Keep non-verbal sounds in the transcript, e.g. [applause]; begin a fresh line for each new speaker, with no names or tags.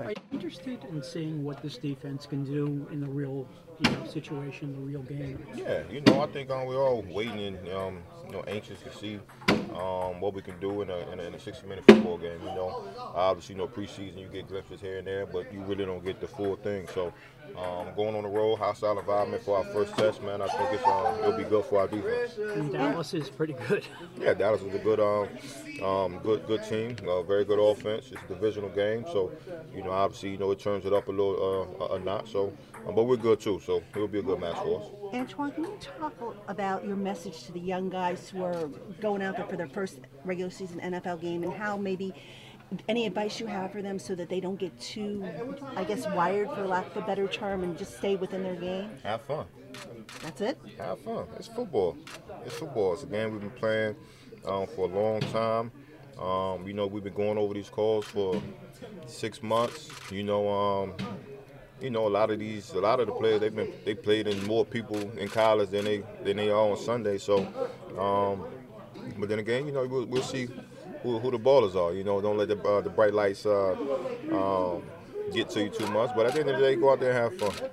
Are you interested in seeing what this defense can do in the real you know, situation, the real game?
Yeah, you know, I think um, we're all waiting and um, you know anxious to see um, what we can do in a, in a, in a 60-minute football game. You know, obviously, you know, preseason you get glimpses here and there, but you really don't get the full thing. So, um, going on the road, hostile environment for our first test, man, I think it's um, it'll be good for our defense.
And Dallas is pretty good. [laughs]
Yeah, Dallas is a good, um, um, good, good team. Uh, very good offense. It's a divisional game, so you know, obviously, you know, it turns it up a little, uh, a, a notch. So, um, but we're good too. So it'll be a good match for us.
Antoine, can you talk about your message to the young guys who are going out there for their first regular season NFL game and how maybe any advice you have for them so that they don't get too, I guess, wired for lack of a better term and just stay within their game?
Have fun.
That's it?
Have fun. It's football. It's football. It's a game we've been playing um, for a long time. Um, you know, we've been going over these calls for six months. You know, um, you know, a lot of these, a lot of the players, they've been, they played in more people in college than they than they are on Sunday. So, um, but then again, you know, we'll, we'll see who, who, the ballers are. You know, don't let the, uh, the bright lights uh, um, get to you too much. But at the end of the day, go out there and have fun.